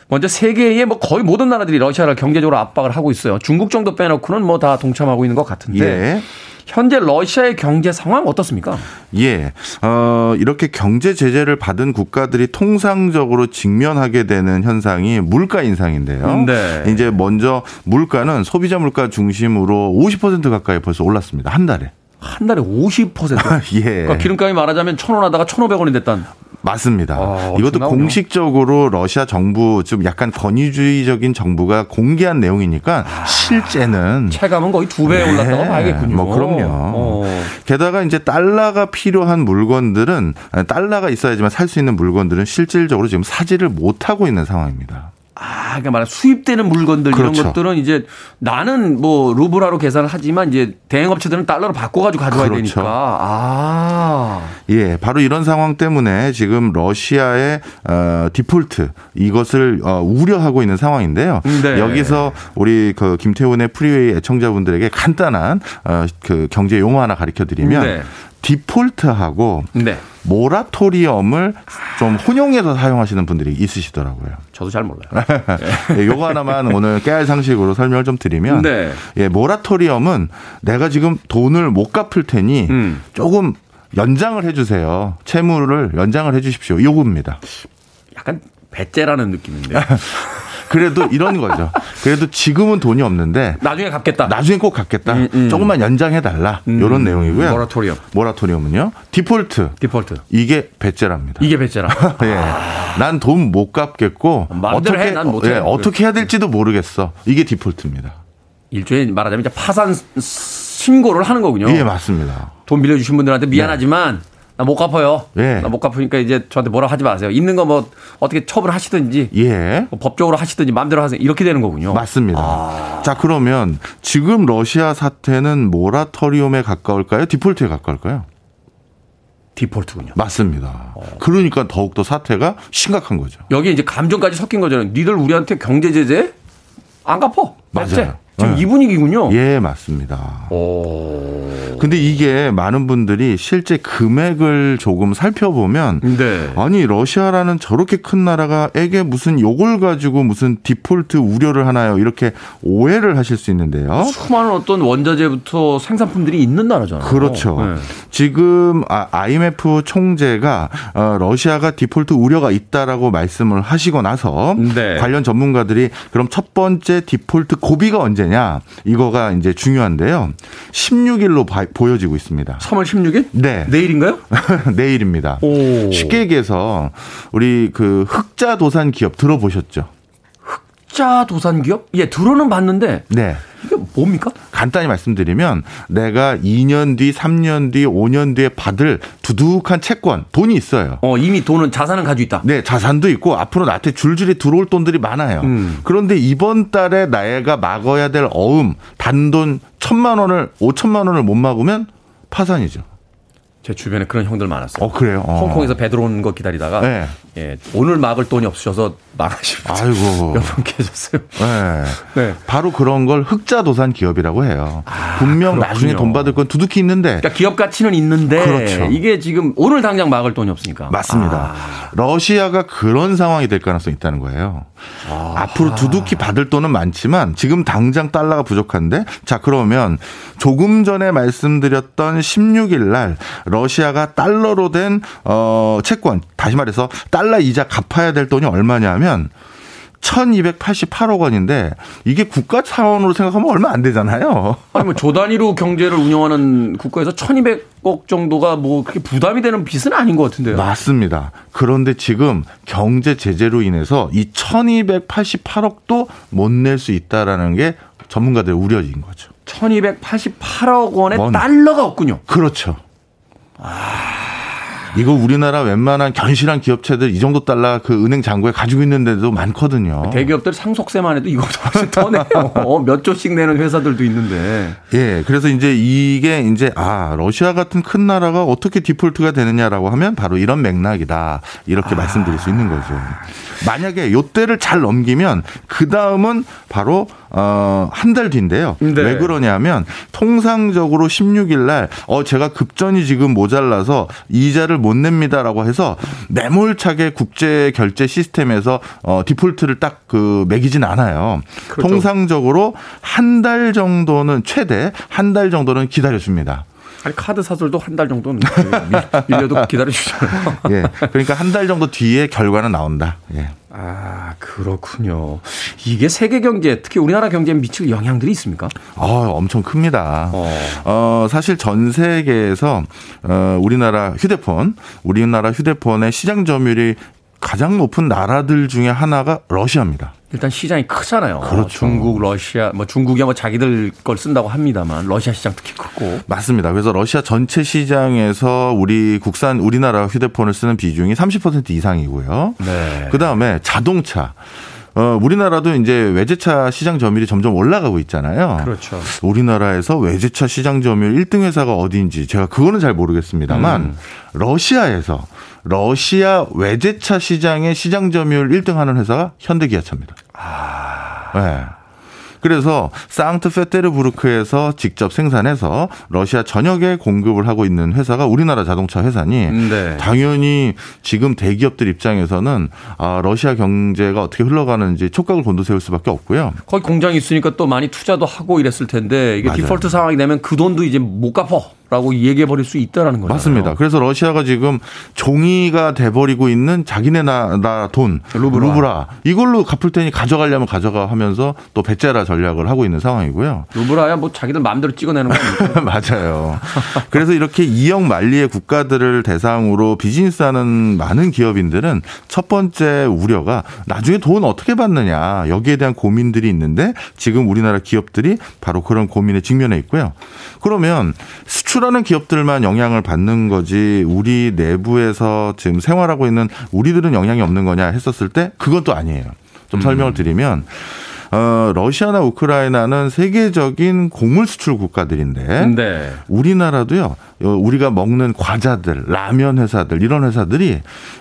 먼저 세계의 뭐 거의 모든 나라들이 러시아를 경제적으로 압박을 하고 있어요. 중국 정도 빼놓고는 뭐 다 동참하고 있는 것 같은데. 예. 현재 러시아의 경제 상황 어떻습니까? 예. 어, 이렇게 경제 제재를 받은 국가들이 통상적으로 직면하게 되는 현상이 물가 인상인데요. 네. 이제 먼저 물가는 소비자 물가 중심으로 50% 가까이 벌써 올랐습니다. 한 달에. 한 달에 50%? (laughs) 예. 그러니까 기름값이 말하자면 1,000원 하다가 1,500원이 됐단. 맞습니다. 아, 이것도 공식적으로 러시아 정부 좀 약간 권위주의적인 정부가 공개한 내용이니까 아, 실제는 체감은 거의 두배 올랐다고 네. 봐야겠군요. 뭐 그럼요. 어. 게다가 이제 달러가 필요한 물건들은 달러가 있어야지만 살 수 있는 물건들은 실질적으로 지금 사지를 못 하고 있는 상황입니다. 아, 그러니까 말하 수입되는 물건들 그렇죠. 이런 것들은 이제 나는 뭐 루블화로 계산을 하지만 이제 대행업체들은 달러로 바꿔가지고 가져와야 그렇죠. 되니까. 아. 예, 바로 이런 상황 때문에 지금 러시아의 어, 디폴트 이것을 어, 우려하고 있는 상황인데요. 네. 여기서 우리 그 김태훈의 Freeway 애청자분들에게 간단한 어, 그 경제 용어 하나 가르쳐 드리면 네. 디폴트하고 네. 모라토리엄을 좀 혼용해서 사용하시는 분들이 있으시더라고요. 저도 잘 몰라요. 네, (laughs) 요거 하나만 오늘 깨알 상식으로 설명을 좀 드리면 네. 예, 모라토리엄은 내가 지금 돈을 못 갚을 테니 음. 조금 연장을 해 주세요. 채무를 연장을 해 주십시오. 요겁니다. 약간 배째라는 느낌인데. (laughs) 그래도 이런 거죠. 그래도 지금은 돈이 없는데 나중에 갚겠다. 나중에 꼭 갚겠다. 음, 음. 조금만 연장해 달라. 음. 이런 내용이고요. 모라토리엄. 모라토리엄은요. 디폴트. 디폴트. 이게 배째랍니다. 이게 배째라. (laughs) 예. 난돈 못 갚겠고 어떻게 해, 난 못 해. 예, 어떻게 해야 될지도 모르겠어. 이게 디폴트입니다. 일종의 말하자면 파산 신고를 하는 거군요. 예, 맞습니다. 돈 빌려주신 분들한테 미안하지만 네. 나 못 갚아요. 예. 나못 갚으니까 이제 저한테 뭐라 하지 마세요. 있는 거 뭐 어떻게 처분하시든지 예. 뭐 법적으로 하시든지 마음대로 하세요. 이렇게 되는 거군요. 맞습니다. 아. 자, 그러면 지금 러시아 사태는 모라토리움에 가까울까요? 디폴트에 가까울까요? 디폴트군요. 맞습니다. 어. 그러니까 더욱더 사태가 심각한 거죠. 여기 이제 감정까지 섞인 거잖아요. 니들 우리한테 경제 제재 안 갚어. 맞아요. 지금 네. 이 분위기군요. 예, 맞습니다. 오. 근데 이게 많은 분들이 실제 금액을 조금 살펴보면 네. 아니 러시아라는 저렇게 큰 나라가에게 무슨 요걸 가지고 무슨 디폴트 우려를 하나요? 이렇게 오해를 하실 수 있는데요. 수많은 어떤 원자재부터 생산품들이 있는 나라잖아요. 그렇죠. 네. 지금 IMF 아, 총재가 어, 러시아가 디폴트 우려가 있다라고 말씀을 하시고 나서 네. 관련 전문가들이 그럼 첫 번째 디폴트 고비가 언제 되냐 이거가 이제 중요한데요. 16일로 바, 보여지고 있습니다. 3월 16일? 네. 내일인가요? (laughs) 내일입니다. 오. 쉽게 얘기해서 우리 그 흑자 도산 기업 들어보셨죠? 흑자 도산 기업? 예, 들어는 봤는데. 네. 이게 뭡니까? 간단히 말씀드리면 내가 2년 뒤, 3년 뒤, 5년 뒤에 받을 두둑한 채권, 돈이 있어요. 어, 이미 돈은 자산은 가지고 있다. 네, 자산도 있고 앞으로 나한테 줄줄이 들어올 돈들이 많아요. 음. 그런데 이번 달에 나애가 막아야 될 어음, 단돈 천만 원을, 5천만 원을 못 막으면 파산이죠. 제 주변에 그런 형들 많았어요. 어, 그래요? 어. 홍콩에서 배 들어오는 거 기다리다가 네. 예, 오늘 막을 돈이 없으셔서 망하신 아이고. (laughs) 몇분 계셨어요. 네. (laughs) 네. 바로 그런 걸 흑자 도산 기업이라고 해요. 아, 분명 그렇군요. 나중에 돈 받을 건 두둑히 있는데. 그러니까 기업 가치는 있는데 그렇죠. 이게 지금 오늘 당장 막을 돈이 없으니까. 맞습니다. 아. 러시아가 그런 상황이 될 가능성이 있다는 거예요. 아. 앞으로 두둑히 받을 돈은 많지만 지금 당장 달러가 부족한데 자 그러면 조금 전에 말씀드렸던 16일 날 러시아가 달러로 된 어, 채권 다시 말해서 달러 이자 갚아야 될 돈이 얼마냐면 1288억 원인데 이게 국가 차원으로 생각하면 얼마 안 되잖아요. (laughs) 아니 뭐 조 단위로 경제를 운영하는 국가에서 1200억 정도가 뭐 그렇게 부담이 되는 빚은 아닌 것 같은데요. 맞습니다. 그런데 지금 경제 제재로 인해서 이 1288억도 못 낼 수 있다라는 게 전문가들의 우려인 거죠. 1288억 원의 뭔. 달러가 없군요. 그렇죠. 아. 이거 우리나라 웬만한 견실한 기업체들 이 정도 달러 그 은행 잔고에 가지고 있는 데도 많거든요. 대기업들 상속세만 해도 이거보다 훨씬 더 내요. 어, 몇 조씩 내는 회사들도 있는데. 예. 그래서 이제 이게 이제 아, 러시아 같은 큰 나라가 어떻게 디폴트가 되느냐라고 하면 바로 이런 맥락이다. 이렇게 아. 말씀드릴 수 있는 거죠. 만약에 요때를 잘 넘기면 그 다음은 바로 어, 한 달 뒤인데요. 네. 왜 그러냐면 통상적으로 16일 날 어, 제가 급전이 지금 모자라서 이자를 못 냅니다라고 해서 매몰차게 국제 결제 시스템에서 어, 디폴트를 딱 그 매기진 않아요. 그렇죠. 통상적으로 한 달 정도는 최대 한 달 정도는 기다려 줍니다. 아니 카드 사들도 한 달 정도는 밀려도 기다려 주잖아요. (laughs) 예. 그러니까 한 달 정도 뒤에 결과는 나온다. 예. 아 그렇군요. 이게 세계 경제 특히 우리나라 경제에 미칠 영향들이 있습니까? 아 엄청 큽니다. 어, 어 사실 전 세계에서 어 우리나라 휴대폰, 우리나라 휴대폰의 시장 점유율이 가장 높은 나라들 중에 하나가 러시아입니다. 일단 시장이 크잖아요. 그렇죠. 중국, 러시아, 뭐 중국이 뭐 자기들 걸 쓴다고 합니다만 러시아 시장 특히 크고. 맞습니다. 그래서 러시아 전체 시장에서 우리 국산 우리나라 휴대폰을 쓰는 비중이 30% 이상이고요. 네. 그 다음에 자동차. 어, 우리나라도 이제 외제차 시장 점유율이 점점 올라가고 있잖아요. 그렇죠. 우리나라에서 외제차 시장 점유율 1등 회사가 어디인지 제가 그거는 잘 모르겠습니다만 음. 러시아에서 러시아 외제차 시장의 시장 점유율 1등 하는 회사가 현대기아차입니다. 아. 네. 그래서 상트페테르부르크에서 직접 생산해서 러시아 전역에 공급을 하고 있는 회사가 우리나라 자동차 회사니 네. 당연히 지금 대기업들 입장에서는 아, 러시아 경제가 어떻게 흘러가는지 촉각을 곤두세울 수밖에 없고요. 거기 공장이 있으니까 또 많이 투자도 하고 이랬을 텐데 이게 맞아요. 디폴트 상황이 되면 그 돈도 이제 못 갚어. 라고 얘기해 버릴 수 있다라는 거죠. 맞습니다. 그래서 러시아가 지금 종이가 돼 버리고 있는 자기네 나라 돈 루브라. 루브라. 이걸로 갚을 테니 가져가려면 가져가 하면서 또 배째라 전략을 하고 있는 상황이고요. 루브라야 뭐 자기들 마음대로 찍어내는 거니까. (laughs) 맞아요. 그래서 이렇게 2억 만리의 국가들을 대상으로 비즈니스하는 많은 기업인들은 첫 번째 우려가 나중에 돈 어떻게 받느냐 여기에 대한 고민들이 있는데 지금 우리나라 기업들이 바로 그런 고민에 직면해 있고요. 그러면 수출 하는 기업들만 영향을 받는 거지 우리 내부에서 지금 생활하고 있는 우리들은 영향이 없는 거냐 했었을 때 그건 또 아니에요. 좀 설명을 음. 드리면 어, 러시아나 우크라이나는 세계적인 곡물 수출 국가들인데 네. 우리나라도요. 어, 우리가 먹는 과자들, 라면 회사들 이런 회사들이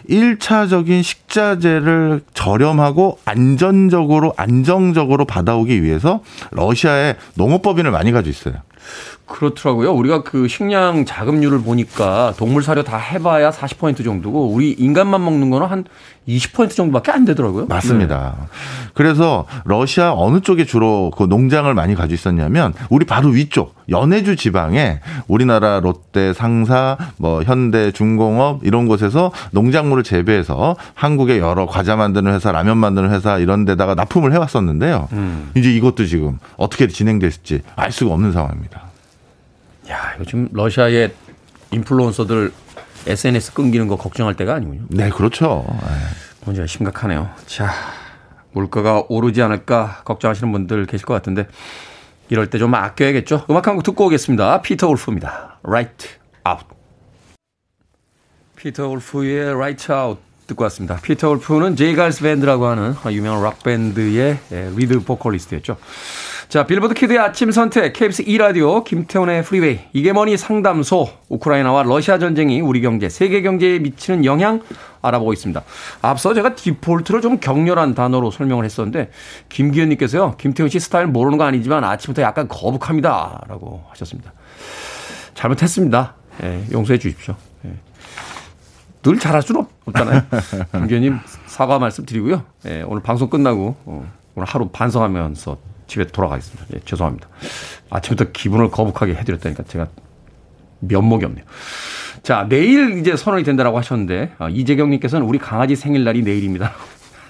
1차적인 식자재를 저렴하고 안전적으로 안정적으로 받아오기 위해서 러시아에 농업법인을 많이 가지고 있어요. 그렇더라고요. 우리가 그 식량 자급률을 보니까 동물 사료 다 해봐야 40% 정도고 우리 인간만 먹는 거는 한 20% 정도밖에 안 되더라고요. 맞습니다. 네. 그래서 러시아 어느 쪽에 주로 그 농장을 많이 가지고 있었냐면 우리 바로 위쪽 연해주 지방에 우리나라 롯데 상사, 뭐 현대 중공업 이런 곳에서 농작물을 재배해서 한국의 여러 과자 만드는 회사, 라면 만드는 회사 이런 데다가 납품을 해왔었는데요. 음. 이제 이것도 지금 어떻게 진행될지 알 수가 없는 상황입니다. 지금 러시아의 인플루언서들 SNS 끊기는 거 걱정할 때가 아니군요. 네, 그렇죠. 문제가 심각하네요. 자, 물가가 오르지 않을까 걱정하시는 분들 계실 것 같은데 이럴 때 좀 아껴야겠죠. 음악 한 곡 듣고 오겠습니다. 피터 울프입니다. Right Out. 피터 울프의 Right Out 듣고 왔습니다. Peter Wolf는 J. Geils Band라고 하는 유명한 락 밴드의 리드 보컬리스트였죠. 자, Billboard Kid의 아침 선택, KBS 2라디오, 김태훈의 Freeway, 이게 머니 상담소, 우크라이나와 러시아 전쟁이 우리 경제, 세계 경제에 미치는 영향 알아보고 있습니다. 앞서 제가 디폴트를 좀 격렬한 단어로 설명을 했었는데, 김기현님께서요, 김태훈 씨 스타일 모르는 거 아니지만 아침부터 약간 거북합니다. 라고 하셨습니다. 잘못했습니다. 예, 용서해 주십시오. 예. 늘 잘할 수는 없잖아요. 김기현님 사과 말씀 드리고요. 예, 오늘 방송 끝나고, 어, 오늘 하루 반성하면서 집에 돌아가겠습니다. 예, 죄송합니다. 아침부터 기분을 거북하게 해드렸다니까 제가 면목이 없네요. 자, 내일 이제 선언이 된다라고 하셨는데, 아, 이재경님께서는 우리 강아지 생일날이 내일입니다.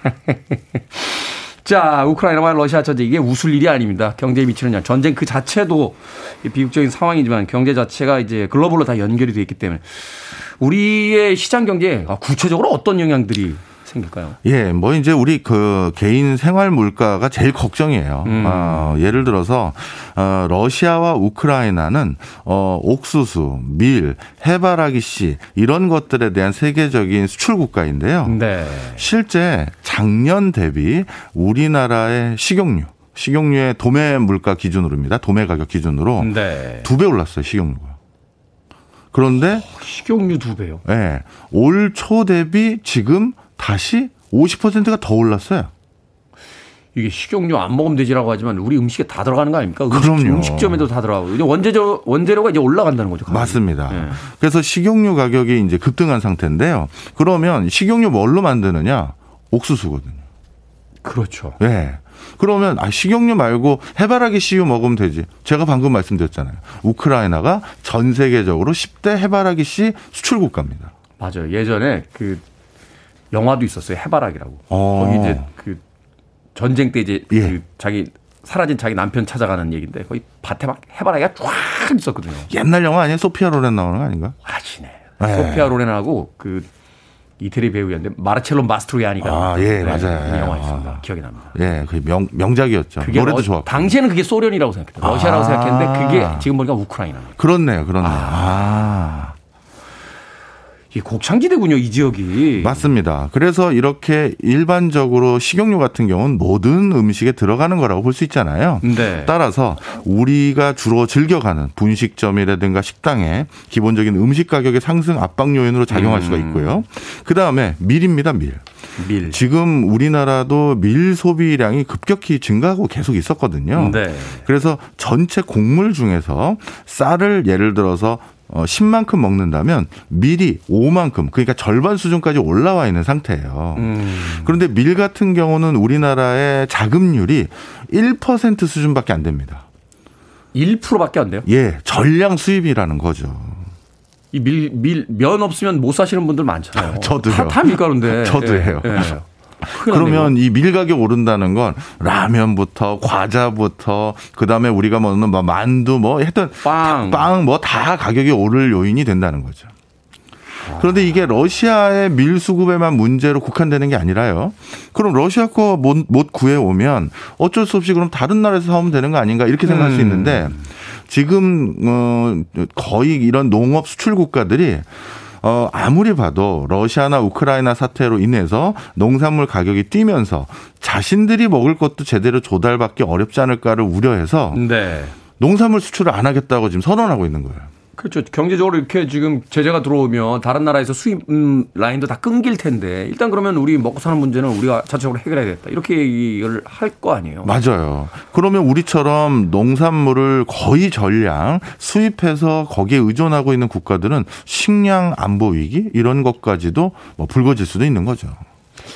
(laughs) 자, 우크라이나와 러시아 전쟁 이게 웃을 일이 아닙니다. 경제에 미치는 영 전쟁 그 자체도 비극적인 상황이지만 경제 자체가 이제 글로벌로 다 연결이 되어 있기 때문에 우리의 시장 경제에 구체적으로 어떤 영향들이 생길까요? 예, 뭐 이제 우리 그 개인 생활 물가가 제일 걱정이에요. 음. 어, 예를 들어서 어, 러시아와 우크라이나는 어, 옥수수, 밀, 해바라기 씨 이런 것들에 대한 세계적인 수출 국가인데요. 네. 실제 작년 대비 우리나라의 식용유 식용유의 도매 물가 기준으로입니다. 도매 가격 기준으로 네. 두배 올랐어요, 식용유가. 그런데 식용유 두 배요. 예. 네, 올초 대비 지금 다시 50%가 더 올랐어요. 이게 식용유 안 먹으면 되지라고 하지만 우리 음식에 다 들어가는 거 아닙니까? 그럼요. 음식점에도 다 들어가고 원재료 원재료가 이제 올라간다는 거죠. 가격이. 맞습니다. 네. 그래서 식용유 가격이 이제 급등한 상태인데요. 그러면 식용유 뭘로 만드느냐? 옥수수거든요. 그렇죠. 예. 네. 그러면 아 식용유 말고 해바라기 씨유 먹으면 되지. 제가 방금 말씀드렸잖아요. 우크라이나가 전 세계적으로 10대 해바라기 씨 수출 국가입니다. 맞아요. 예전에 그 영화도 있었어요. 해바라기라고. 어. 거기 이제 그 전쟁 때 이제 예. 그 자기 사라진 자기 남편 찾아가는 얘기인데 거기 밭에 막 해바라기가 쫙 있었거든요. 옛날 영화 아니에요? 소피아 로렌 나오는 거 아닌가? 아시네. 네. 소피아 로렌하고 그 이태리 배우였는데 마르첼로 마스트로야니가 아, 예, 네, 맞아요. 영화 있습니다. 아. 기억이 납니다. 예, 그 명, 명작이었죠. 노래도 어, 좋았고. 당시에는 그게 소련이라고 생각했어요. 러시아라고 아. 생각했는데 그게 지금 보니까 우크라이나. 그렇네요, 그렇네요. 아. 이 곡창지대군요, 이 지역이. 맞습니다. 그래서 이렇게 일반적으로 식용유 같은 경우는 모든 음식에 들어가는 거라고 볼 수 있잖아요. 네. 따라서 우리가 주로 즐겨가는 분식점이라든가 식당에 기본적인 음식 가격의 상승 압박 요인으로 작용할 음. 수가 있고요. 그 다음에 밀입니다, 밀. 밀. 지금 우리나라도 밀 소비량이 급격히 증가하고 계속 있었거든요. 네. 그래서 전체 곡물 중에서 쌀을 예를 들어서 어, 10만큼 먹는다면 밀이 5만큼 그러니까 절반 수준까지 올라와 있는 상태예요. 음. 그런데 밀 같은 경우는 우리나라의 자급률이 1% 수준밖에 안 됩니다. 1%밖에 안 돼요? 예, 전량 수입이라는 거죠. 이 밀, 밀, 면 없으면 못 사시는 분들 많잖아요. (laughs) 저도요. 다, 다 밀가루인데. (laughs) 저도예요. 예, 예. 그러면 이 밀 가격 오른다는 건 라면부터 과자부터 그다음에 우리가 먹는 뭐 만두 뭐 했던 빵 뭐 다 가격이 오를 요인이 된다는 거죠. 그런데 이게 러시아의 밀 수급에만 문제로 국한되는 게 아니라요. 그럼 러시아 거 못, 못 구해 오면 어쩔 수 없이 그럼 다른 나라에서 사오면 되는 거 아닌가 이렇게 생각할 음. 수 있는데 지금 어 거의 이런 농업 수출 국가들이 어, 아무리 봐도 러시아나 우크라이나 사태로 인해서 농산물 가격이 뛰면서 자신들이 먹을 것도 제대로 조달받기 어렵지 않을까를 우려해서 네. 농산물 수출을 안 하겠다고 지금 선언하고 있는 거예요. 그렇죠. 경제적으로 이렇게 지금 제재가 들어오면 다른 나라에서 수입 음, 라인도 다 끊길 텐데 일단 그러면 우리 먹고 사는 문제는 우리가 자체적으로 해결해야겠다. 이렇게 얘기를 할 거 아니에요. 맞아요. 그러면 우리처럼 농산물을 거의 전량 수입해서 거기에 의존하고 있는 국가들은 식량 안보 위기 이런 것까지도 뭐 불거질 수도 있는 거죠.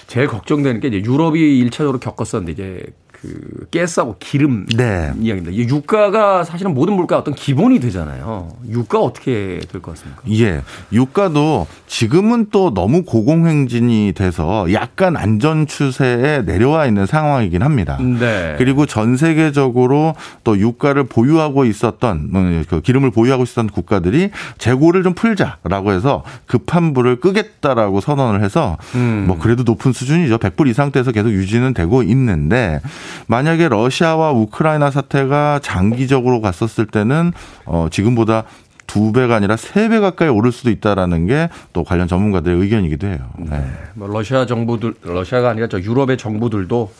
제일 걱정되는 게 이제 유럽이 일차적으로 겪었었는데 이제 그 가스하고 기름 네. 이야기입니다. 유가가 사실은 모든 물가 어떤 기본이 되잖아요. 유가 어떻게 될 것 같습니까? 예, 유가도 지금은 또 너무 고공행진이 돼서 약간 안전 추세에 내려와 있는 상황이긴 합니다. 네. 그리고 전 세계적으로 또 유가를 보유하고 있었던 뭐그 기름을 보유하고 있었던 국가들이 재고를 좀 풀자라고 해서 급한 불을 끄겠다라고 선언을 해서 음. 뭐 그래도 높은 수준이죠. 100불 이상 대에서 계속 유지는 되고 있는데 만약에 러시아와 우크라이나 사태가 장기적으로 갔었을 때는 어 지금보다 두 배가 아니라 세 배 가까이 오를 수도 있다라는 게 또 관련 전문가들의 의견이기도 해요. 네. 네. 뭐 러시아 정부들 러시아가 아니라 저 유럽의 정부들도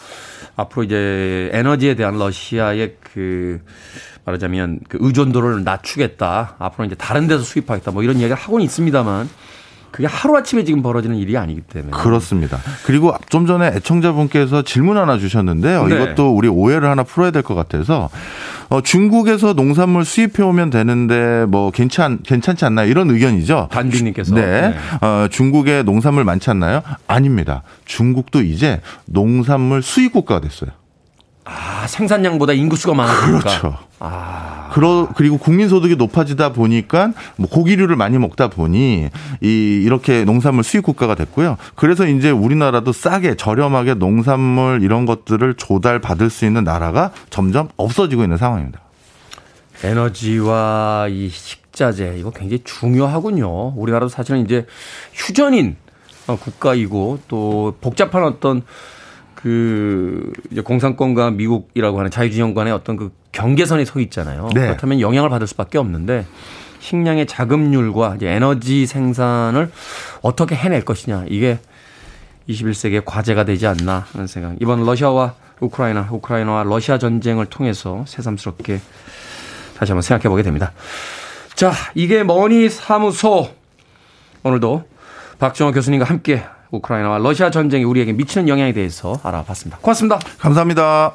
앞으로 이제 에너지에 대한 러시아의 그 말하자면 그 의존도를 낮추겠다. 앞으로 이제 다른 데서 수입하겠다. 뭐 이런 이야기를 하고는 있습니다만 그게 하루아침에 지금 벌어지는 일이 아니기 때문에. 그렇습니다. 그리고 좀 전에 애청자분께서 질문 하나 주셨는데요. 네. 이것도 우리 오해를 하나 풀어야 될 것 같아서 어, 중국에서 농산물 수입해 오면 되는데 뭐 괜찮 괜찮지 않나요? 이런 의견이죠. 단비님께서. 네. 네. 어, 중국에 농산물 많지 않나요? 아닙니다. 중국도 이제 농산물 수입 국가가 됐어요. 아, 생산량보다 인구수가 많아지니까. 그렇죠. 아. 그러, 그리고 국민 소득이 높아지다 보니까 뭐 고기류를 많이 먹다 보니 이 이렇게 농산물 수입 국가가 됐고요. 그래서 이제 우리나라도 싸게 저렴하게 농산물 이런 것들을 조달 받을 수 있는 나라가 점점 없어지고 있는 상황입니다. 에너지와 이 식자재 이거 굉장히 중요하군요. 우리나라도 사실은 이제 휴전인 국가이고 또 복잡한 어떤 그 이제 공산권과 미국이라고 하는 자유진영 간의 어떤 그 경계선에 서 있잖아요. 네. 그렇다면 영향을 받을 수밖에 없는데 식량의 자급률과 이제 에너지 생산을 어떻게 해낼 것이냐 이게 21세기의 과제가 되지 않나 하는 생각. 이번 러시아와 우크라이나, 우크라이나와 러시아 전쟁을 통해서 새삼스럽게 다시 한번 생각해 보게 됩니다. 자, 이게 머니 사무소 오늘도 박정호 교수님과 함께 우크라이나와 러시아 전쟁이 우리에게 미치는 영향에 대해서 알아봤습니다. 고맙습니다. 감사합니다.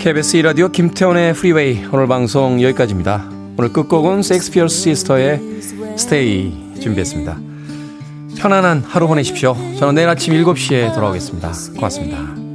KBS 2라디오 김태훈의 Freeway 오늘 방송 여기까지입니다. 오늘 끝곡은 섹스피어 시스터의 스테이 준비했습니다. 편안한 하루 보내십시오. 저는 내일 아침 7시에 돌아오겠습니다. 고맙습니다.